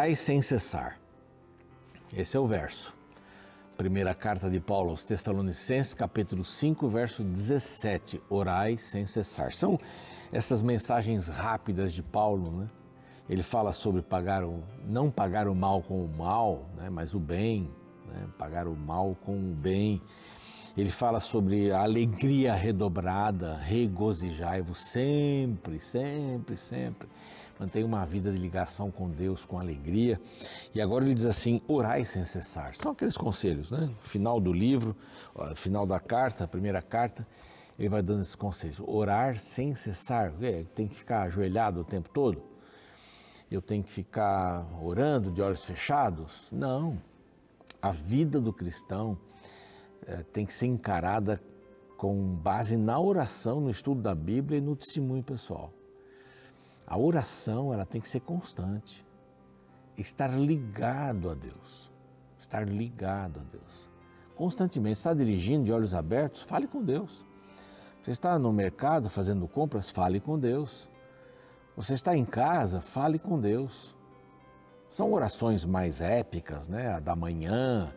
Orai sem cessar. Esse é o verso. Primeira carta de Paulo aos Tessalonicenses, capítulo 5, verso 17. Orai sem cessar. São essas mensagens rápidas de Paulo, né? Ele fala sobre pagar o, não pagar o mal com o mal, né? mas o bem, né? pagar o mal com o bem. Ele fala sobre a alegria redobrada, regozijai-vos sempre, sempre, sempre mantenha uma vida de ligação com Deus, com alegria. E agora ele diz assim: orai sem cessar. São aqueles conselhos, né? Final do livro, final da carta, a primeira carta, ele vai dando esses conselhos. Orar sem cessar. É, tem que ficar ajoelhado o tempo todo? Eu tenho que ficar orando de olhos fechados? Não. A vida do cristão é, tem que ser encarada com base na oração, no estudo da Bíblia e no testemunho pessoal. A oração ela tem que ser constante. Estar ligado a Deus. Estar ligado a Deus. Constantemente. Está dirigindo de olhos abertos? Fale com Deus. Você está no mercado fazendo compras? Fale com Deus. Você está em casa? Fale com Deus. São orações mais épicas, né? A da manhã,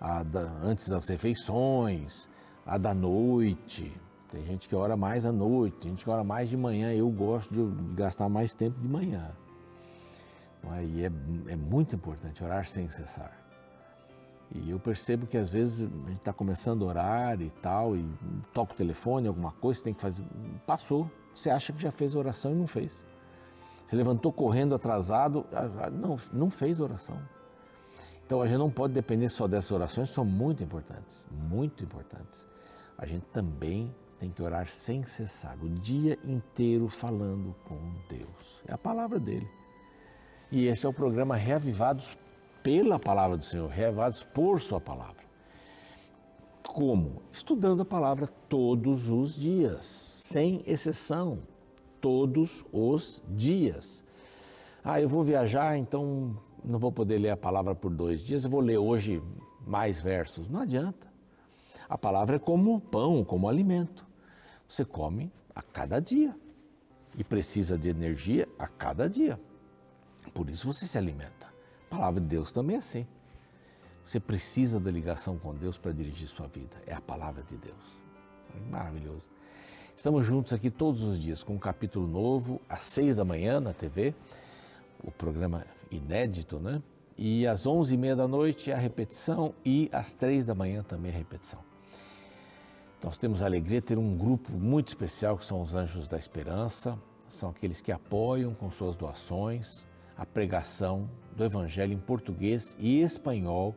a da, antes das refeições, a da noite, tem gente que ora mais à noite, tem gente que ora mais de manhã. Eu gosto de gastar mais tempo de manhã. É? E é, é muito importante orar sem cessar. E eu percebo que às vezes a gente está começando a orar e tal, e toca o telefone, alguma coisa, tem que fazer. Passou. Você acha que já fez oração e não fez. Você levantou correndo atrasado, não, não fez oração. Então a gente não pode depender só dessas orações, são muito importantes, muito importantes. A gente também tem que orar sem cessar, o dia inteiro falando com Deus. É a palavra dele. E este é o programa Reavivados pela palavra do Senhor, reavivados por Sua palavra. Como? Estudando a palavra todos os dias, sem exceção, todos os dias. Ah, eu vou viajar, então não vou poder ler a palavra por dois dias, eu vou ler hoje mais versos. Não adianta. A palavra é como pão, como alimento. Você come a cada dia e precisa de energia a cada dia. Por isso você se alimenta. A palavra de Deus também é assim. Você precisa da ligação com Deus para dirigir sua vida. É a palavra de Deus. Maravilhoso. Estamos juntos aqui todos os dias com um capítulo novo, às seis da manhã na TV, o programa inédito, né? E às onze e meia da noite a repetição e às três da manhã também a repetição. Nós temos a alegria de ter um grupo muito especial que são os Anjos da Esperança, são aqueles que apoiam com suas doações a pregação do Evangelho em português e espanhol,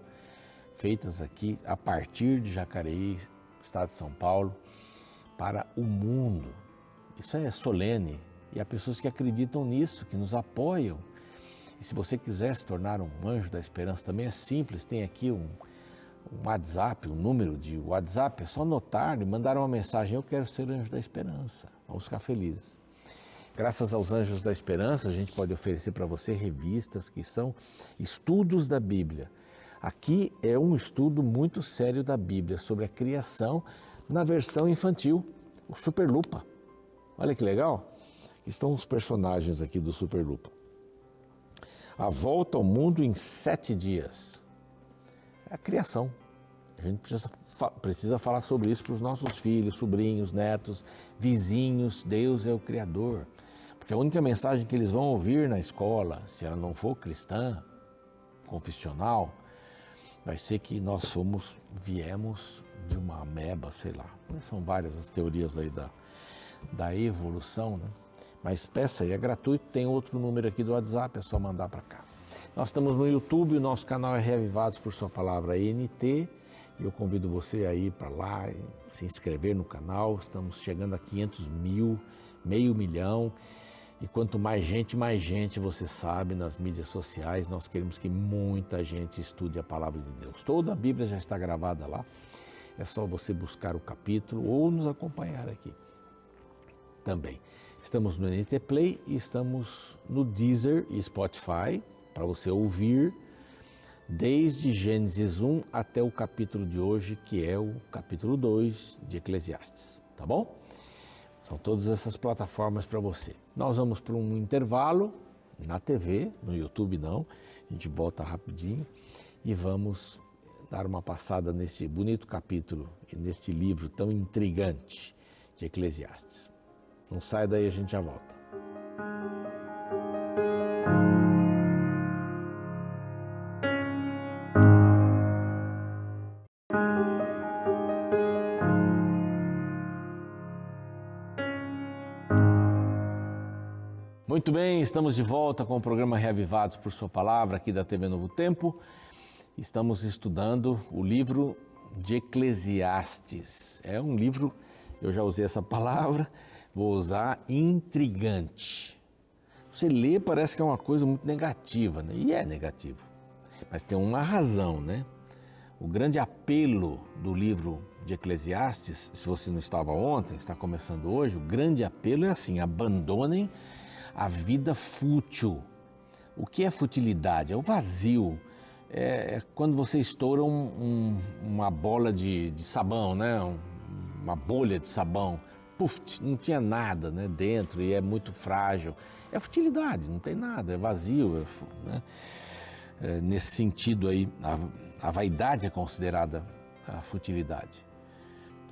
feitas aqui a partir de Jacareí, estado de São Paulo, para o mundo. Isso é solene e há pessoas que acreditam nisso, que nos apoiam. E se você quiser se tornar um anjo da esperança, também é simples, tem aqui um um WhatsApp, um número de WhatsApp, é só notar e mandar uma mensagem: Eu quero ser anjo da esperança. Vamos ficar felizes. Graças aos Anjos da Esperança, a gente pode oferecer para você revistas que são estudos da Bíblia. Aqui é um estudo muito sério da Bíblia sobre a criação na versão infantil, o Superlupa. Olha que legal! Estão os personagens aqui do Superlupa. A volta ao mundo em sete dias a criação. A gente precisa, precisa falar sobre isso para os nossos filhos, sobrinhos, netos, vizinhos. Deus é o Criador. Porque a única mensagem que eles vão ouvir na escola, se ela não for cristã, confessional, vai ser que nós somos, viemos de uma ameba, sei lá. São várias as teorias aí da, da evolução, né? Mas peça aí, é gratuito, tem outro número aqui do WhatsApp, é só mandar para cá. Nós estamos no YouTube, o nosso canal é Reavivados por Sua Palavra NT. E eu convido você a ir para lá, se inscrever no canal. Estamos chegando a 500 mil, meio milhão. E quanto mais gente, mais gente você sabe nas mídias sociais. Nós queremos que muita gente estude a palavra de Deus. Toda a Bíblia já está gravada lá. É só você buscar o capítulo ou nos acompanhar aqui também. Estamos no NT Play e estamos no Deezer e Spotify para você ouvir desde Gênesis 1 até o capítulo de hoje, que é o capítulo 2 de Eclesiastes, tá bom? São todas essas plataformas para você. Nós vamos para um intervalo, na TV, no YouTube não. A gente volta rapidinho e vamos dar uma passada nesse bonito capítulo e neste livro tão intrigante de Eclesiastes. Não sai daí, a gente já volta. Muito bem, estamos de volta com o programa Reavivados por Sua Palavra, aqui da TV Novo Tempo. Estamos estudando o livro de Eclesiastes. É um livro, eu já usei essa palavra, vou usar intrigante. Você lê, parece que é uma coisa muito negativa, né? e é negativo. Mas tem uma razão, né? O grande apelo do livro de Eclesiastes, se você não estava ontem, está começando hoje, o grande apelo é assim: abandonem a vida fútil. O que é futilidade? É o vazio. É, é quando você estoura um, um, uma bola de, de sabão, né? Um, uma bolha de sabão. Puf, não tinha nada né, dentro e é muito frágil. É futilidade, não tem nada, é vazio. É, né? é, nesse sentido aí, a, a, vaidade é considerada a futilidade,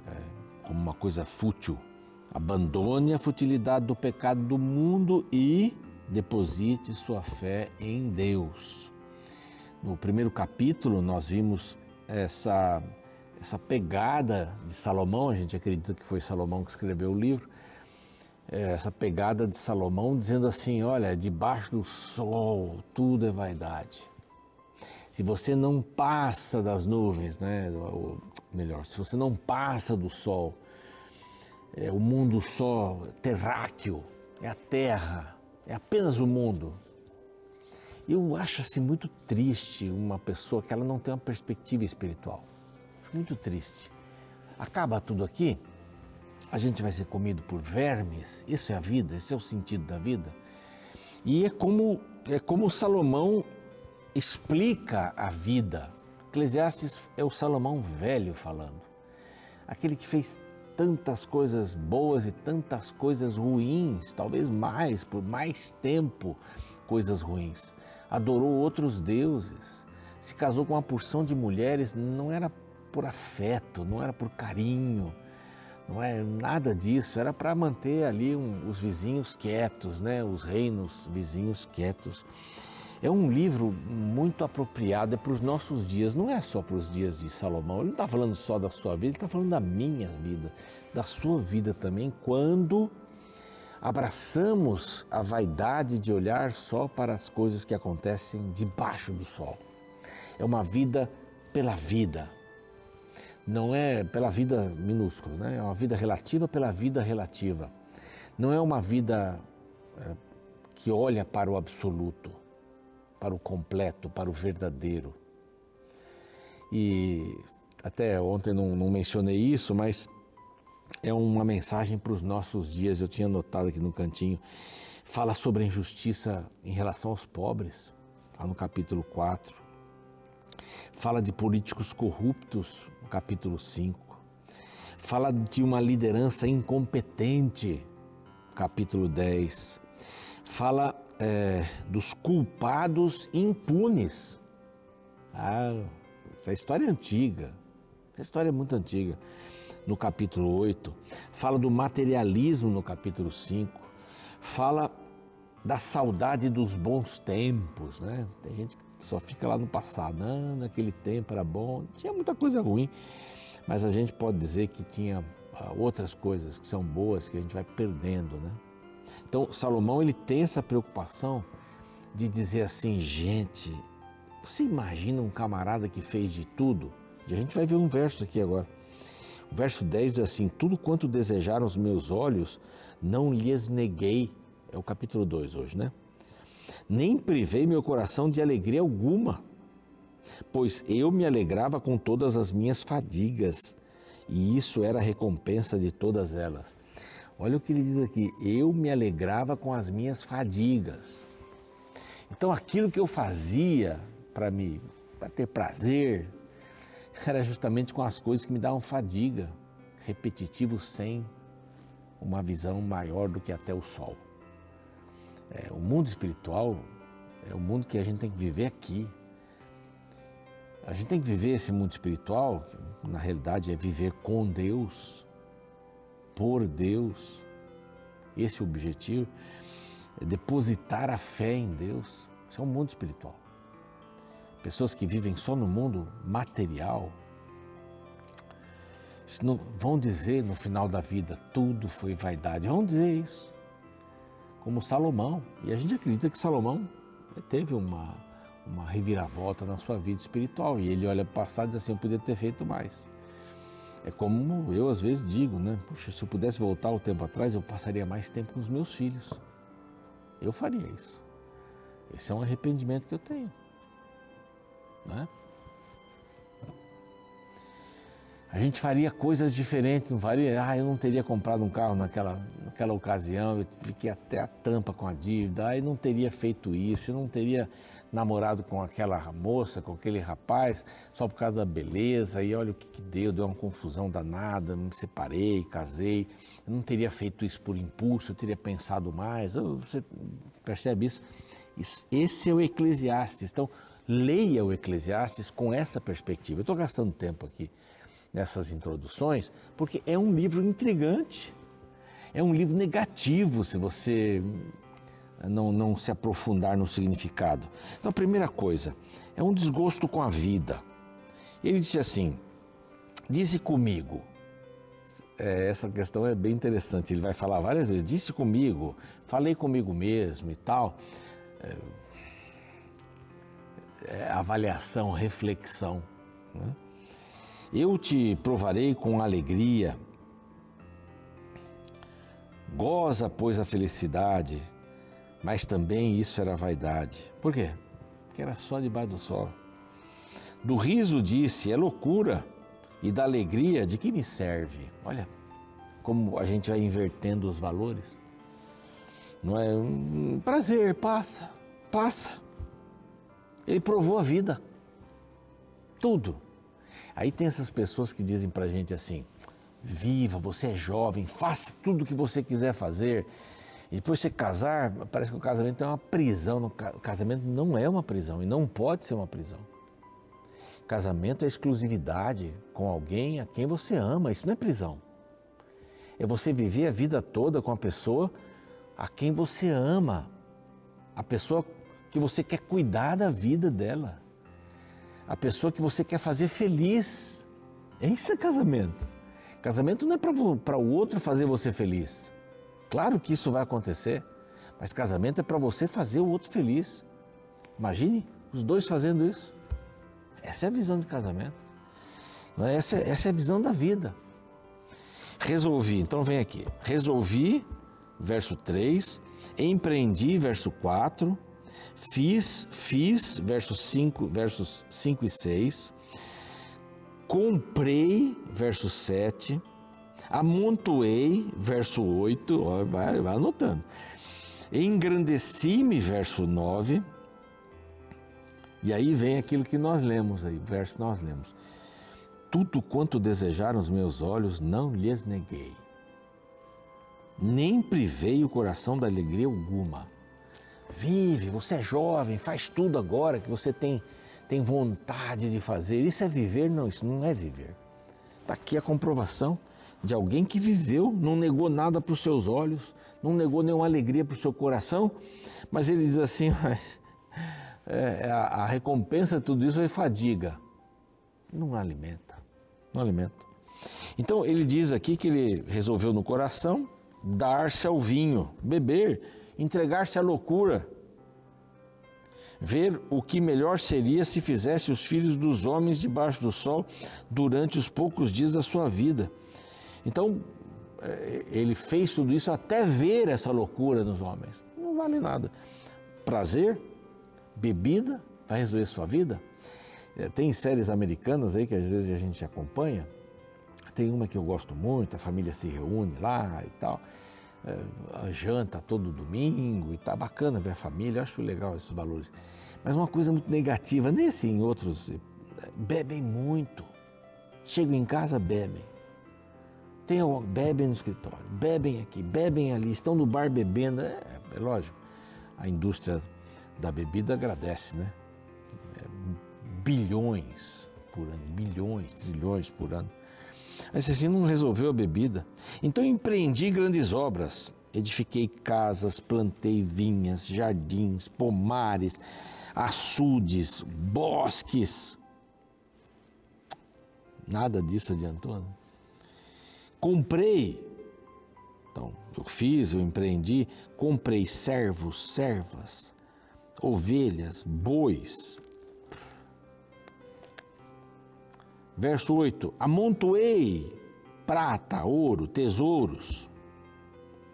é, como uma coisa fútil. Abandone a futilidade do pecado do mundo e deposite sua fé em Deus. No primeiro capítulo, nós vimos essa, essa pegada de Salomão, a gente acredita que foi Salomão que escreveu o livro, é, essa pegada de Salomão dizendo assim: olha, debaixo do sol tudo é vaidade. Se você não passa das nuvens, né, ou melhor, se você não passa do sol, é o mundo só terráqueo, é a terra, é apenas o mundo. Eu acho assim muito triste uma pessoa que ela não tem uma perspectiva espiritual. Muito triste. Acaba tudo aqui, a gente vai ser comido por vermes. Isso é a vida, esse é o sentido da vida. E é como é como Salomão explica a vida. Eclesiastes é o Salomão velho falando. Aquele que fez tantas coisas boas e tantas coisas ruins, talvez mais, por mais tempo, coisas ruins. Adorou outros deuses, se casou com uma porção de mulheres, não era por afeto, não era por carinho, não é nada disso, era para manter ali um, os vizinhos quietos, né? os reinos vizinhos quietos. É um livro muito apropriado, é para os nossos dias, não é só para os dias de Salomão. Ele não está falando só da sua vida, ele está falando da minha vida, da sua vida também, quando abraçamos a vaidade de olhar só para as coisas que acontecem debaixo do sol. É uma vida pela vida. Não é pela vida minúscula, né? é uma vida relativa pela vida relativa. Não é uma vida é, que olha para o absoluto para o completo, para o verdadeiro. E até ontem não, não mencionei isso, mas é uma mensagem para os nossos dias. Eu tinha notado aqui no cantinho. Fala sobre a injustiça em relação aos pobres, lá no capítulo 4. Fala de políticos corruptos, no capítulo 5. Fala de uma liderança incompetente, capítulo 10. Fala é, dos culpados impunes. Ah, essa história é antiga. Essa história é muito antiga. No capítulo 8, fala do materialismo no capítulo 5, fala da saudade dos bons tempos, né? Tem gente que só fica lá no passado, ah, naquele tempo era bom, tinha muita coisa ruim, mas a gente pode dizer que tinha ah, outras coisas que são boas que a gente vai perdendo, né? Então, Salomão ele tem essa preocupação de dizer assim, gente, você imagina um camarada que fez de tudo? E a gente vai ver um verso aqui agora. O verso 10 diz assim: Tudo quanto desejaram os meus olhos, não lhes neguei. É o capítulo 2 hoje, né? Nem privei meu coração de alegria alguma, pois eu me alegrava com todas as minhas fadigas, e isso era a recompensa de todas elas. Olha o que ele diz aqui: eu me alegrava com as minhas fadigas. Então aquilo que eu fazia para me para ter prazer era justamente com as coisas que me davam fadiga, repetitivo sem uma visão maior do que até o sol. É, o mundo espiritual é o mundo que a gente tem que viver aqui. A gente tem que viver esse mundo espiritual, que na realidade é viver com Deus, por Deus. Esse é o objetivo, é depositar a fé em Deus. Isso é um mundo espiritual. Pessoas que vivem só no mundo material vão dizer no final da vida tudo foi vaidade. Vão dizer isso. Como Salomão. E a gente acredita que Salomão teve uma, uma reviravolta na sua vida espiritual. E ele olha para o passado e diz assim: eu podia ter feito mais. É como eu às vezes digo, né? Puxa, se eu pudesse voltar o tempo atrás, eu passaria mais tempo com os meus filhos. Eu faria isso. Esse é um arrependimento que eu tenho. Né? A gente faria coisas diferentes, não faria, ah, eu não teria comprado um carro naquela, naquela ocasião, eu fiquei até a tampa com a dívida, aí não teria feito isso, eu não teria namorado com aquela moça, com aquele rapaz, só por causa da beleza, e olha o que, que deu, deu uma confusão danada, me separei, casei, eu não teria feito isso por impulso, eu teria pensado mais, você percebe isso? isso esse é o Eclesiastes, então leia o Eclesiastes com essa perspectiva. Eu estou gastando tempo aqui nessas introduções, porque é um livro intrigante, é um livro negativo se você não, não se aprofundar no significado. Então, a primeira coisa, é um desgosto com a vida. Ele disse assim: disse comigo. É, essa questão é bem interessante. Ele vai falar várias vezes: disse comigo, falei comigo mesmo e tal. É, é, avaliação, reflexão. Né? Eu te provarei com alegria. Goza, pois, a felicidade, mas também isso era vaidade. Por quê? Porque era só debaixo do sol. Do riso disse, é loucura, e da alegria, de que me serve? Olha como a gente vai invertendo os valores. Não é? Um prazer, passa, passa. Ele provou a vida. Tudo. Aí tem essas pessoas que dizem pra gente assim: viva, você é jovem, faça tudo o que você quiser fazer. E depois você casar, parece que o casamento é uma prisão. O casamento não é uma prisão e não pode ser uma prisão. Casamento é exclusividade com alguém a quem você ama, isso não é prisão. É você viver a vida toda com a pessoa a quem você ama, a pessoa que você quer cuidar da vida dela a pessoa que você quer fazer feliz. Isso é casamento. Casamento não é para o outro fazer você feliz. Claro que isso vai acontecer, mas casamento é para você fazer o outro feliz. Imagine os dois fazendo isso. Essa é a visão de casamento. É? Essa, essa é a visão da vida. Resolvi, então vem aqui. Resolvi, verso 3. Empreendi, verso 4 Fiz, fiz, versos 5, versos 5 e 6. Comprei, verso 7. Amontoei, verso 8. Ó, vai, vai anotando. Engrandeci-me, verso 9. E aí vem aquilo que nós lemos aí, verso que nós lemos. Tudo quanto desejaram os meus olhos, não lhes neguei. Nem privei o coração da alegria alguma. Vive, você é jovem, faz tudo agora que você tem, tem vontade de fazer. Isso é viver? Não, isso não é viver. Está aqui a comprovação de alguém que viveu, não negou nada para os seus olhos, não negou nenhuma alegria para o seu coração, mas ele diz assim: mas, é, a, a recompensa de tudo isso é fadiga. Não alimenta, não alimenta. Então ele diz aqui que ele resolveu no coração dar-se ao vinho, beber entregar-se à loucura. Ver o que melhor seria se fizesse os filhos dos homens debaixo do sol durante os poucos dias da sua vida. Então, eh, ele fez tudo isso até ver essa loucura nos homens. Não vale nada. Prazer, bebida, vai resolver sua vida? Eh, tem séries americanas aí que às vezes a gente acompanha. Tem uma que eu gosto muito, a família se reúne lá e tal é, janta todo domingo e tá bacana ver a família, acho legal esses valores. Mas uma coisa muito negativa, nesse em outros, é, bebem muito. Chegam em casa, bebem. Tem, bebem no escritório, bebem aqui, bebem ali, estão no bar bebendo, é, é lógico. a indústria da bebida agradece, né? É, bilhões por ano, bilhões, trilhões por ano. Mas assim não resolveu a bebida. Então empreendi grandes obras. Edifiquei casas, plantei vinhas, jardins, pomares, açudes, bosques. Nada disso adiantou. Né? Comprei, então eu fiz, eu empreendi, comprei servos, servas, ovelhas, bois. Verso 8: Amontoei prata, ouro, tesouros,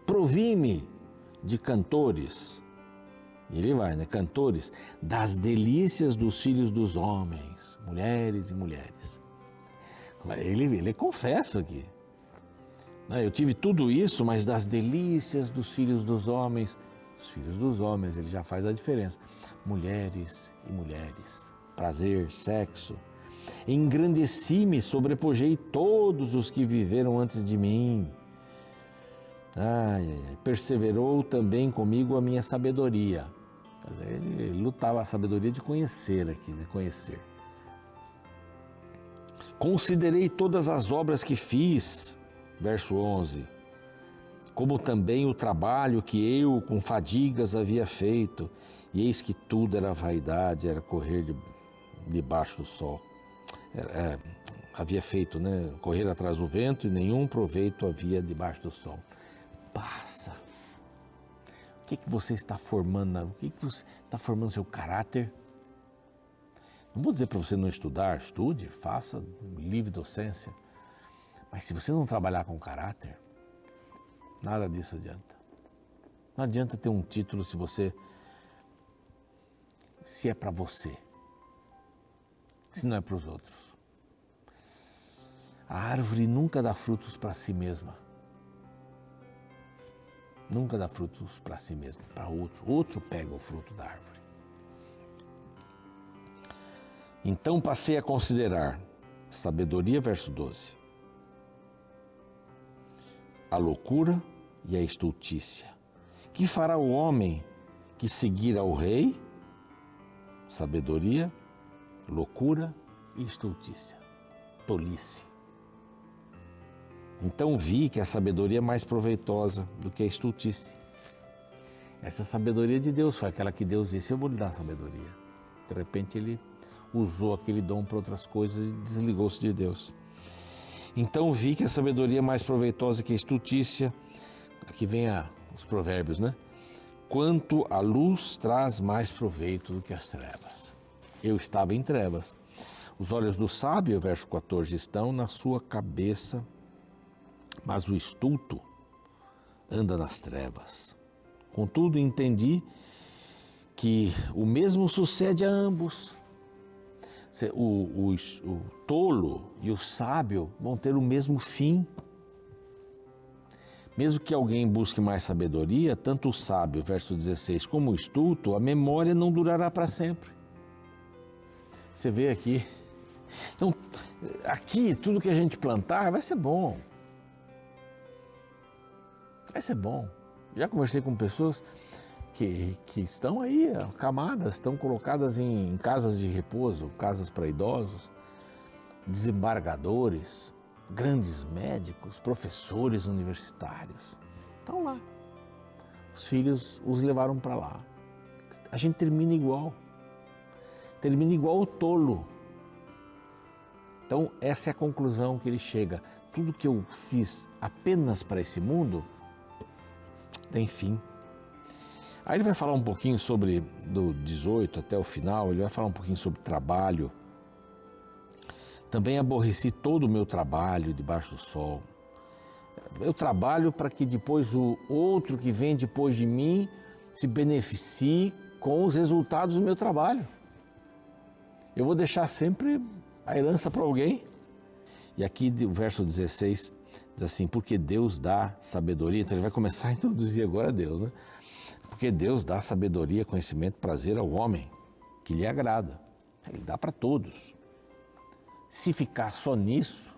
provi-me de cantores. E ele vai, né? Cantores das delícias dos filhos dos homens, mulheres e mulheres. Ele, ele confessa aqui. Né? Eu tive tudo isso, mas das delícias dos filhos dos homens, os filhos dos homens, ele já faz a diferença. Mulheres e mulheres, prazer, sexo. Engrandeci-me, sobrepujei todos os que viveram antes de mim. Ai, perseverou também comigo a minha sabedoria. Ele, ele lutava a sabedoria de conhecer aqui, de conhecer. Considerei todas as obras que fiz, verso 11, como também o trabalho que eu com fadigas havia feito, e eis que tudo era vaidade, era correr de, debaixo do sol. É, havia feito, né? Correr atrás do vento e nenhum proveito havia debaixo do sol. Passa. O que, que você está formando? O que, que você está formando seu caráter? Não vou dizer para você não estudar, estude, faça livre docência. Mas se você não trabalhar com caráter, nada disso adianta. Não adianta ter um título se você se é para você, se não é para os outros. A árvore nunca dá frutos para si mesma. Nunca dá frutos para si mesma, para outro. Outro pega o fruto da árvore. Então passei a considerar, sabedoria, verso 12, a loucura e a estultícia. Que fará o homem que seguir ao rei? Sabedoria, loucura e estultícia. Tolice. Então vi que a sabedoria é mais proveitosa do que a estultícia. Essa sabedoria de Deus foi aquela que Deus disse: Eu vou lhe dar sabedoria. De repente ele usou aquele dom para outras coisas e desligou-se de Deus. Então vi que a sabedoria é mais proveitosa que a estutícia, aqui vem a, os provérbios, né? Quanto a luz traz mais proveito do que as trevas. Eu estava em trevas. Os olhos do sábio, verso 14, estão na sua cabeça, mas o estulto anda nas trevas. Contudo, entendi que o mesmo sucede a ambos o, o, o tolo e o sábio vão ter o mesmo fim. Mesmo que alguém busque mais sabedoria, tanto o sábio, verso 16, como o estulto, a memória não durará para sempre. Você vê aqui. Então, aqui, tudo que a gente plantar vai ser bom. Vai ser bom. Já conversei com pessoas que, que estão aí, camadas, estão colocadas em, em casas de repouso, casas para idosos, desembargadores, grandes médicos, professores universitários. Estão lá. Os filhos os levaram para lá. A gente termina igual. Termina igual o tolo. Então, essa é a conclusão que ele chega. Tudo que eu fiz apenas para esse mundo tem fim. Aí ele vai falar um pouquinho sobre, do 18 até o final, ele vai falar um pouquinho sobre trabalho. Também aborreci todo o meu trabalho debaixo do sol. Eu trabalho para que depois o outro que vem depois de mim se beneficie com os resultados do meu trabalho. Eu vou deixar sempre a herança para alguém. E aqui o verso 16 diz assim: porque Deus dá sabedoria. Então ele vai começar a introduzir agora Deus, né? Porque Deus dá sabedoria, conhecimento, prazer ao homem que lhe agrada. Ele dá para todos. Se ficar só nisso,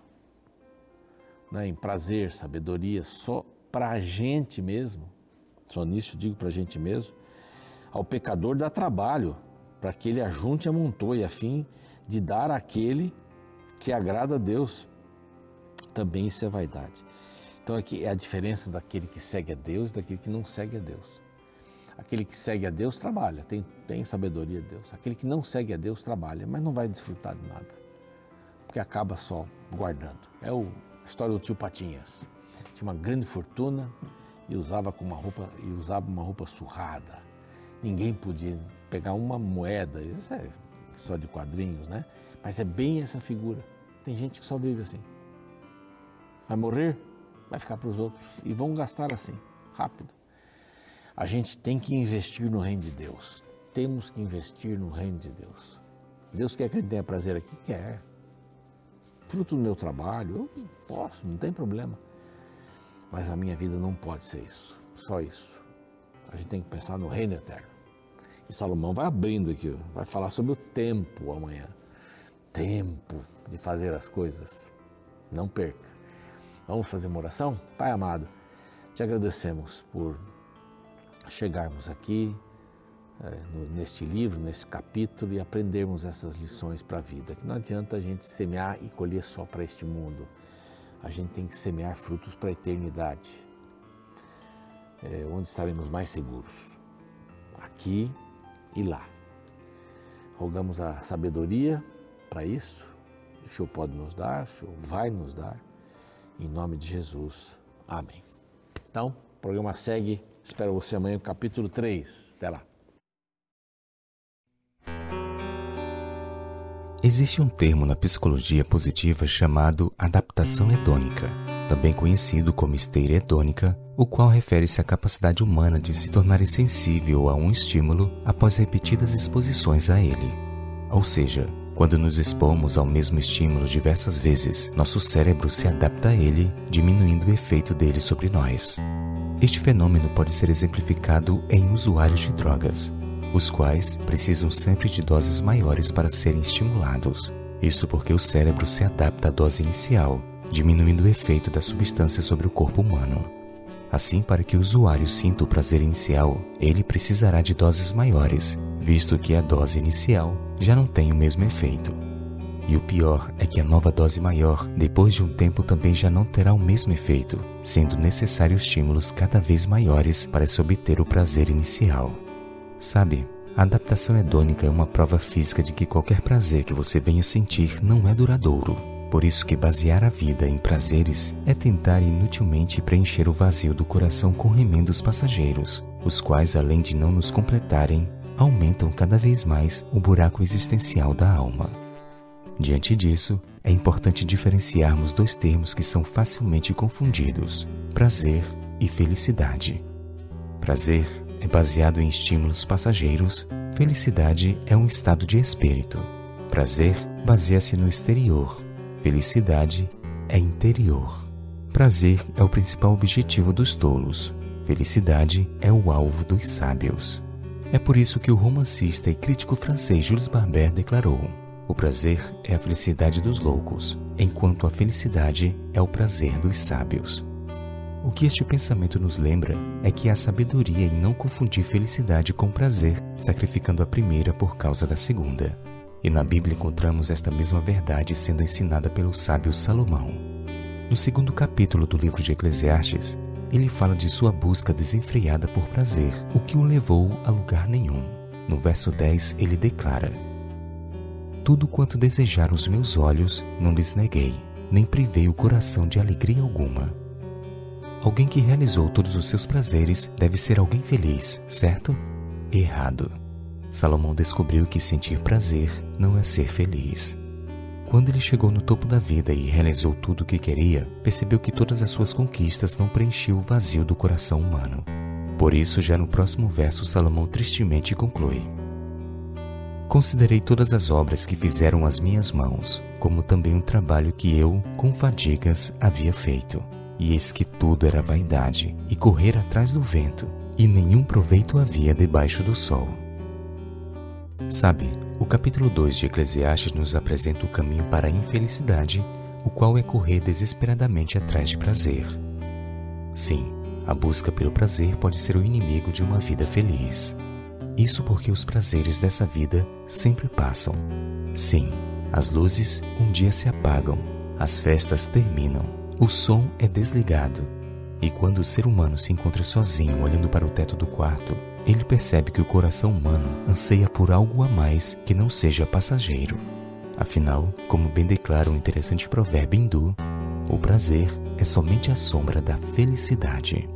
né, em prazer, sabedoria, só para a gente mesmo, só nisso digo para a gente mesmo, Ao pecador dá trabalho, para que ele ajunte e amontoe, a fim de dar àquele que agrada a Deus. Também isso é vaidade. Então aqui é a diferença daquele que segue a Deus e daquele que não segue a Deus. Aquele que segue a Deus trabalha, tem, tem sabedoria de Deus. Aquele que não segue a Deus trabalha, mas não vai desfrutar de nada, porque acaba só guardando. É o, a história do tio Patinhas. Tinha uma grande fortuna e usava com uma roupa e usava uma roupa surrada. Ninguém podia pegar uma moeda. Isso é história de quadrinhos, né? Mas é bem essa figura. Tem gente que só vive assim. Vai morrer, vai ficar para os outros e vão gastar assim, rápido. A gente tem que investir no reino de Deus. Temos que investir no reino de Deus. Deus quer que a gente tenha prazer aqui? Quer. Fruto do meu trabalho, eu posso, não tem problema. Mas a minha vida não pode ser isso, só isso. A gente tem que pensar no reino eterno. E Salomão vai abrindo aqui, vai falar sobre o tempo amanhã. Tempo de fazer as coisas. Não perca. Vamos fazer uma oração? Pai amado, te agradecemos por chegarmos aqui é, neste livro, nesse capítulo e aprendermos essas lições para a vida. Que não adianta a gente semear e colher só para este mundo. A gente tem que semear frutos para a eternidade, é, onde estaremos mais seguros, aqui e lá. Rogamos a sabedoria para isso. O Senhor pode nos dar, o Senhor vai nos dar. Em nome de Jesus. Amém. Então, o programa segue Espero você amanhã no capítulo 3. Até lá. Existe um termo na psicologia positiva chamado adaptação hedônica, também conhecido como esteira hedônica, o qual refere-se à capacidade humana de se tornar sensível a um estímulo após repetidas exposições a ele. Ou seja, quando nos expomos ao mesmo estímulo diversas vezes, nosso cérebro se adapta a ele, diminuindo o efeito dele sobre nós. Este fenômeno pode ser exemplificado em usuários de drogas, os quais precisam sempre de doses maiores para serem estimulados. Isso porque o cérebro se adapta à dose inicial, diminuindo o efeito da substância sobre o corpo humano. Assim, para que o usuário sinta o prazer inicial, ele precisará de doses maiores, visto que a dose inicial já não tem o mesmo efeito. E o pior é que a nova dose maior, depois de um tempo, também já não terá o mesmo efeito, sendo necessários estímulos cada vez maiores para se obter o prazer inicial. Sabe, a adaptação hedônica é uma prova física de que qualquer prazer que você venha sentir não é duradouro. Por isso que basear a vida em prazeres é tentar inutilmente preencher o vazio do coração com remendos passageiros, os quais, além de não nos completarem, aumentam cada vez mais o buraco existencial da alma. Diante disso, é importante diferenciarmos dois termos que são facilmente confundidos: prazer e felicidade. Prazer é baseado em estímulos passageiros, felicidade é um estado de espírito. Prazer baseia-se no exterior, felicidade é interior. Prazer é o principal objetivo dos tolos, felicidade é o alvo dos sábios. É por isso que o romancista e crítico francês Jules Barber declarou: o prazer é a felicidade dos loucos, enquanto a felicidade é o prazer dos sábios. O que este pensamento nos lembra é que há sabedoria em não confundir felicidade com prazer, sacrificando a primeira por causa da segunda. E na Bíblia encontramos esta mesma verdade sendo ensinada pelo sábio Salomão. No segundo capítulo do livro de Eclesiastes, ele fala de sua busca desenfreada por prazer, o que o levou a lugar nenhum. No verso 10, ele declara: tudo quanto desejaram os meus olhos, não lhes neguei, nem privei o coração de alegria alguma. Alguém que realizou todos os seus prazeres deve ser alguém feliz, certo? Errado. Salomão descobriu que sentir prazer não é ser feliz. Quando ele chegou no topo da vida e realizou tudo o que queria, percebeu que todas as suas conquistas não preenchiam o vazio do coração humano. Por isso, já no próximo verso, Salomão tristemente conclui: Considerei todas as obras que fizeram as minhas mãos, como também o trabalho que eu, com fadigas, havia feito. E eis que tudo era vaidade, e correr atrás do vento, e nenhum proveito havia debaixo do sol. Sabe, o capítulo 2 de Eclesiastes nos apresenta o caminho para a infelicidade, o qual é correr desesperadamente atrás de prazer. Sim, a busca pelo prazer pode ser o inimigo de uma vida feliz. Isso porque os prazeres dessa vida sempre passam. Sim, as luzes um dia se apagam, as festas terminam, o som é desligado. E quando o ser humano se encontra sozinho olhando para o teto do quarto, ele percebe que o coração humano anseia por algo a mais que não seja passageiro. Afinal, como bem declara um interessante provérbio hindu, o prazer é somente a sombra da felicidade.